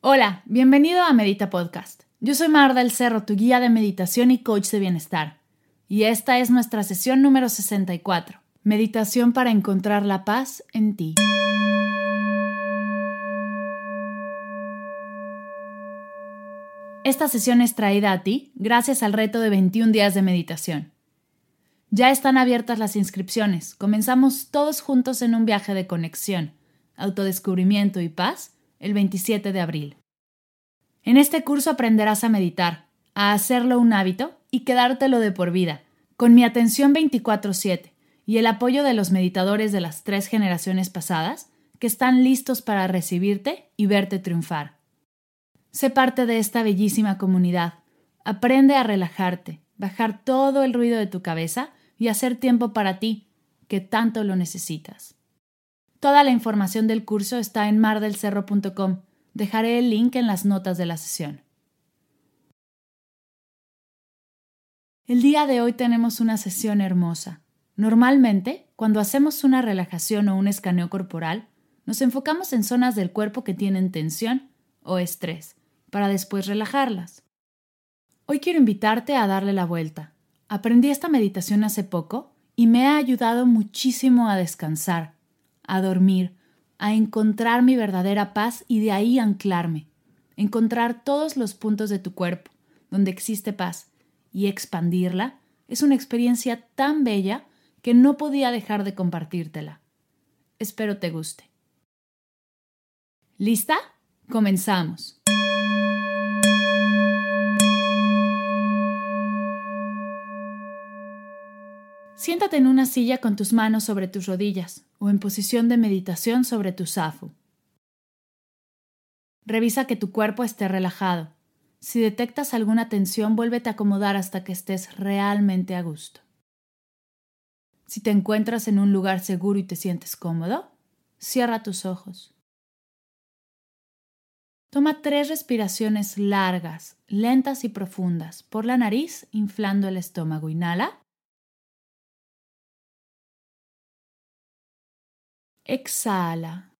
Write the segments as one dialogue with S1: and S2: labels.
S1: Hola, bienvenido a Medita Podcast. Yo soy Mar del Cerro, tu guía de meditación y coach de bienestar. Y esta es nuestra sesión número 64. Meditación para encontrar la paz en ti. Esta sesión es traída a ti gracias al reto de 21 días de meditación. Ya están abiertas las inscripciones. Comenzamos todos juntos en un viaje de conexión, autodescubrimiento y paz el 27 de abril. En este curso aprenderás a meditar, a hacerlo un hábito y quedártelo de por vida, con mi atención 24/7 y el apoyo de los meditadores de las tres generaciones pasadas que están listos para recibirte y verte triunfar. Sé parte de esta bellísima comunidad. Aprende a relajarte, bajar todo el ruido de tu cabeza y hacer tiempo para ti, que tanto lo necesitas. Toda la información del curso está en mardelcerro.com. Dejaré el link en las notas de la sesión. El día de hoy tenemos una sesión hermosa. Normalmente, cuando hacemos una relajación o un escaneo corporal, nos enfocamos en zonas del cuerpo que tienen tensión o estrés para después relajarlas. Hoy quiero invitarte a darle la vuelta. Aprendí esta meditación hace poco y me ha ayudado muchísimo a descansar, a dormir, a encontrar mi verdadera paz y de ahí anclarme, encontrar todos los puntos de tu cuerpo donde existe paz y expandirla es una experiencia tan bella que no podía dejar de compartírtela. Espero te guste. ¿Lista? Comenzamos. Siéntate en una silla con tus manos sobre tus rodillas o en posición de meditación sobre tu zafu. Revisa que tu cuerpo esté relajado. Si detectas alguna tensión, vuélvete a acomodar hasta que estés realmente a gusto. Si te encuentras en un lugar seguro y te sientes cómodo, cierra tus ojos. Toma tres respiraciones largas, lentas y profundas por la nariz, inflando el estómago. Inhala. Exhala.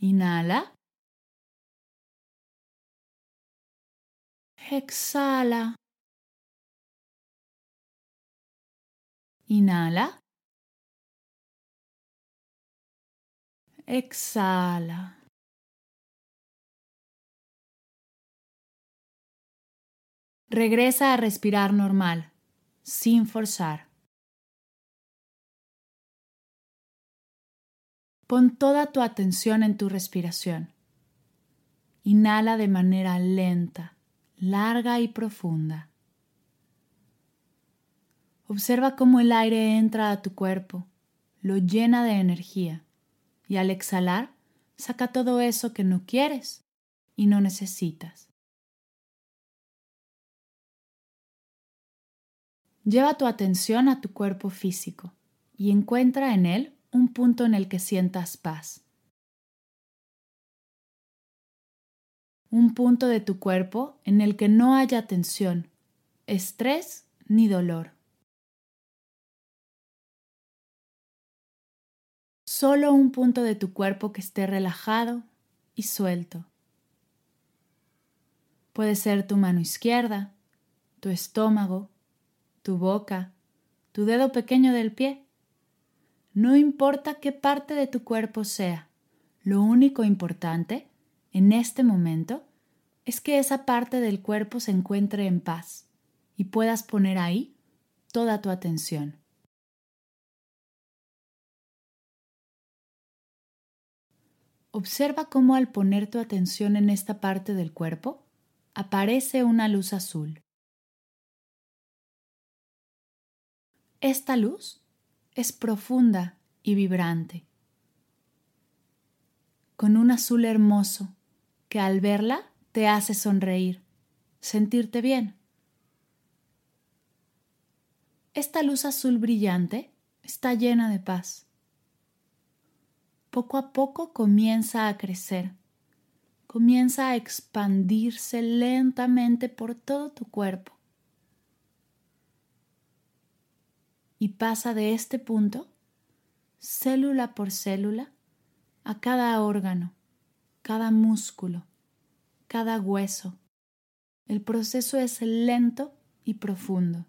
S1: Inhala. Exhala. Inhala. Exhala. Regresa a respirar normal, sin forzar. Pon toda tu atención en tu respiración. Inhala de manera lenta, larga y profunda. Observa cómo el aire entra a tu cuerpo, lo llena de energía y al exhalar saca todo eso que no quieres y no necesitas. Lleva tu atención a tu cuerpo físico y encuentra en él un punto en el que sientas paz. Un punto de tu cuerpo en el que no haya tensión, estrés ni dolor. Solo un punto de tu cuerpo que esté relajado y suelto. Puede ser tu mano izquierda, tu estómago, tu boca, tu dedo pequeño del pie no importa qué parte de tu cuerpo sea, lo único importante en este momento es que esa parte del cuerpo se encuentre en paz y puedas poner ahí toda tu atención. Observa cómo al poner tu atención en esta parte del cuerpo aparece una luz azul. Esta luz es profunda y vibrante, con un azul hermoso que al verla te hace sonreír, sentirte bien. Esta luz azul brillante está llena de paz. Poco a poco comienza a crecer, comienza a expandirse lentamente por todo tu cuerpo. Y pasa de este punto, célula por célula, a cada órgano, cada músculo, cada hueso. El proceso es lento y profundo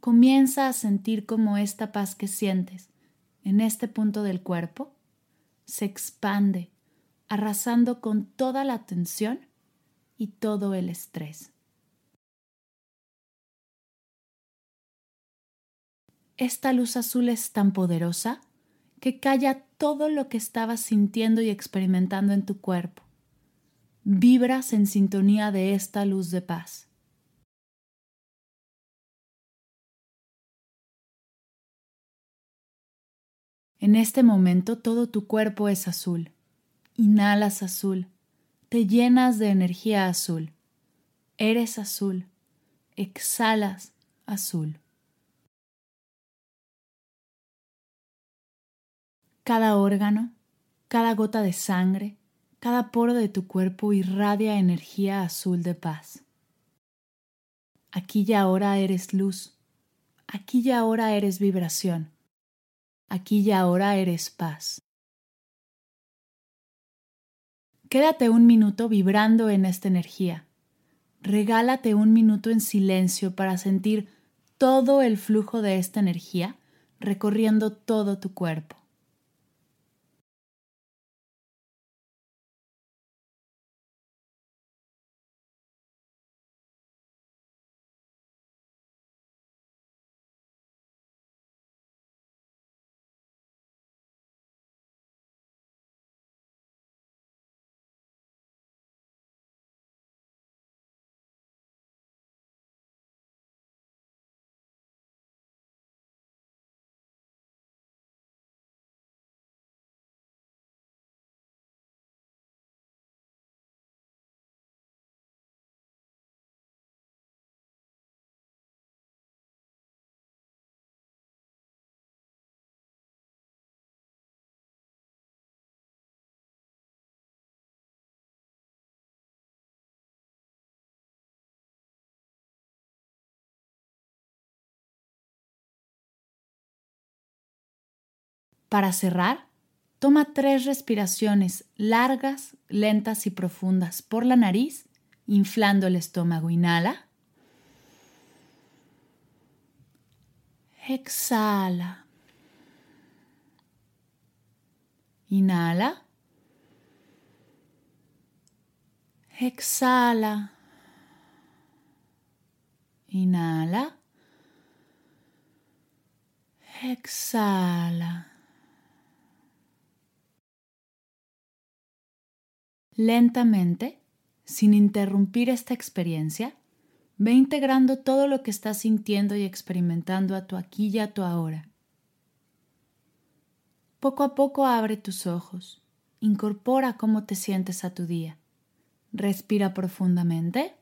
S1: comienza a sentir como esta paz que sientes en este punto del cuerpo se expande, arrasando con toda la tensión y todo el estrés. Esta luz azul es tan poderosa que calla todo lo que estabas sintiendo y experimentando en tu cuerpo. Vibras en sintonía de esta luz de paz. En este momento todo tu cuerpo es azul. Inhalas azul. Te llenas de energía azul. Eres azul. Exhalas azul. Cada órgano, cada gota de sangre, cada poro de tu cuerpo irradia energía azul de paz. Aquí y ahora eres luz. Aquí y ahora eres vibración aquí y ahora eres paz. Quédate un minuto vibrando en esta energía. Regálate un minuto en silencio para sentir todo el flujo de esta energía recorriendo todo tu cuerpo. Para cerrar, toma tres respiraciones largas, lentas y profundas por la nariz, inflando el estómago. Inhala. Exhala. Inhala. Exhala. Inhala. Exhala. Lentamente, sin interrumpir esta experiencia, ve integrando todo lo que estás sintiendo y experimentando a tu aquí y a tu ahora. Poco a poco abre tus ojos, incorpora cómo te sientes a tu día. Respira profundamente.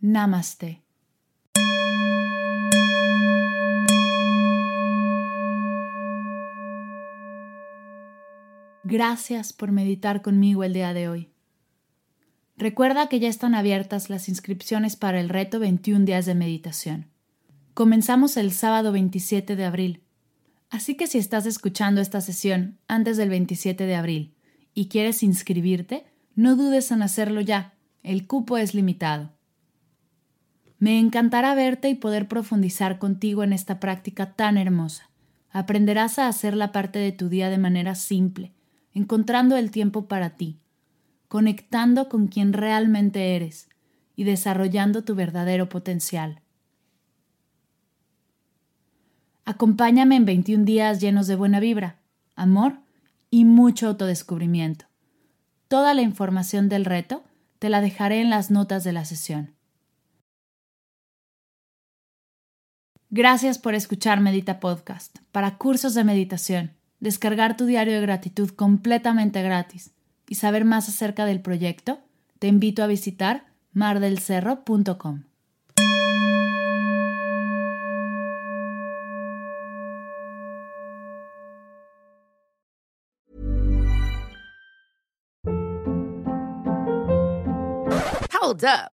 S1: Namaste. Gracias por meditar conmigo el día de hoy. Recuerda que ya están abiertas las inscripciones para el reto 21 días de meditación. Comenzamos el sábado 27 de abril, así que si estás escuchando esta sesión antes del 27 de abril y quieres inscribirte, no dudes en hacerlo ya, el cupo es limitado. Me encantará verte y poder profundizar contigo en esta práctica tan hermosa. Aprenderás a hacerla parte de tu día de manera simple encontrando el tiempo para ti, conectando con quien realmente eres y desarrollando tu verdadero potencial. Acompáñame en 21 días llenos de buena vibra, amor y mucho autodescubrimiento. Toda la información del reto te la dejaré en las notas de la sesión. Gracias por escuchar Medita Podcast. Para cursos de meditación, descargar tu diario de gratitud completamente gratis y saber más acerca del proyecto, te invito a visitar mardelcerro.com.
S2: Hold up.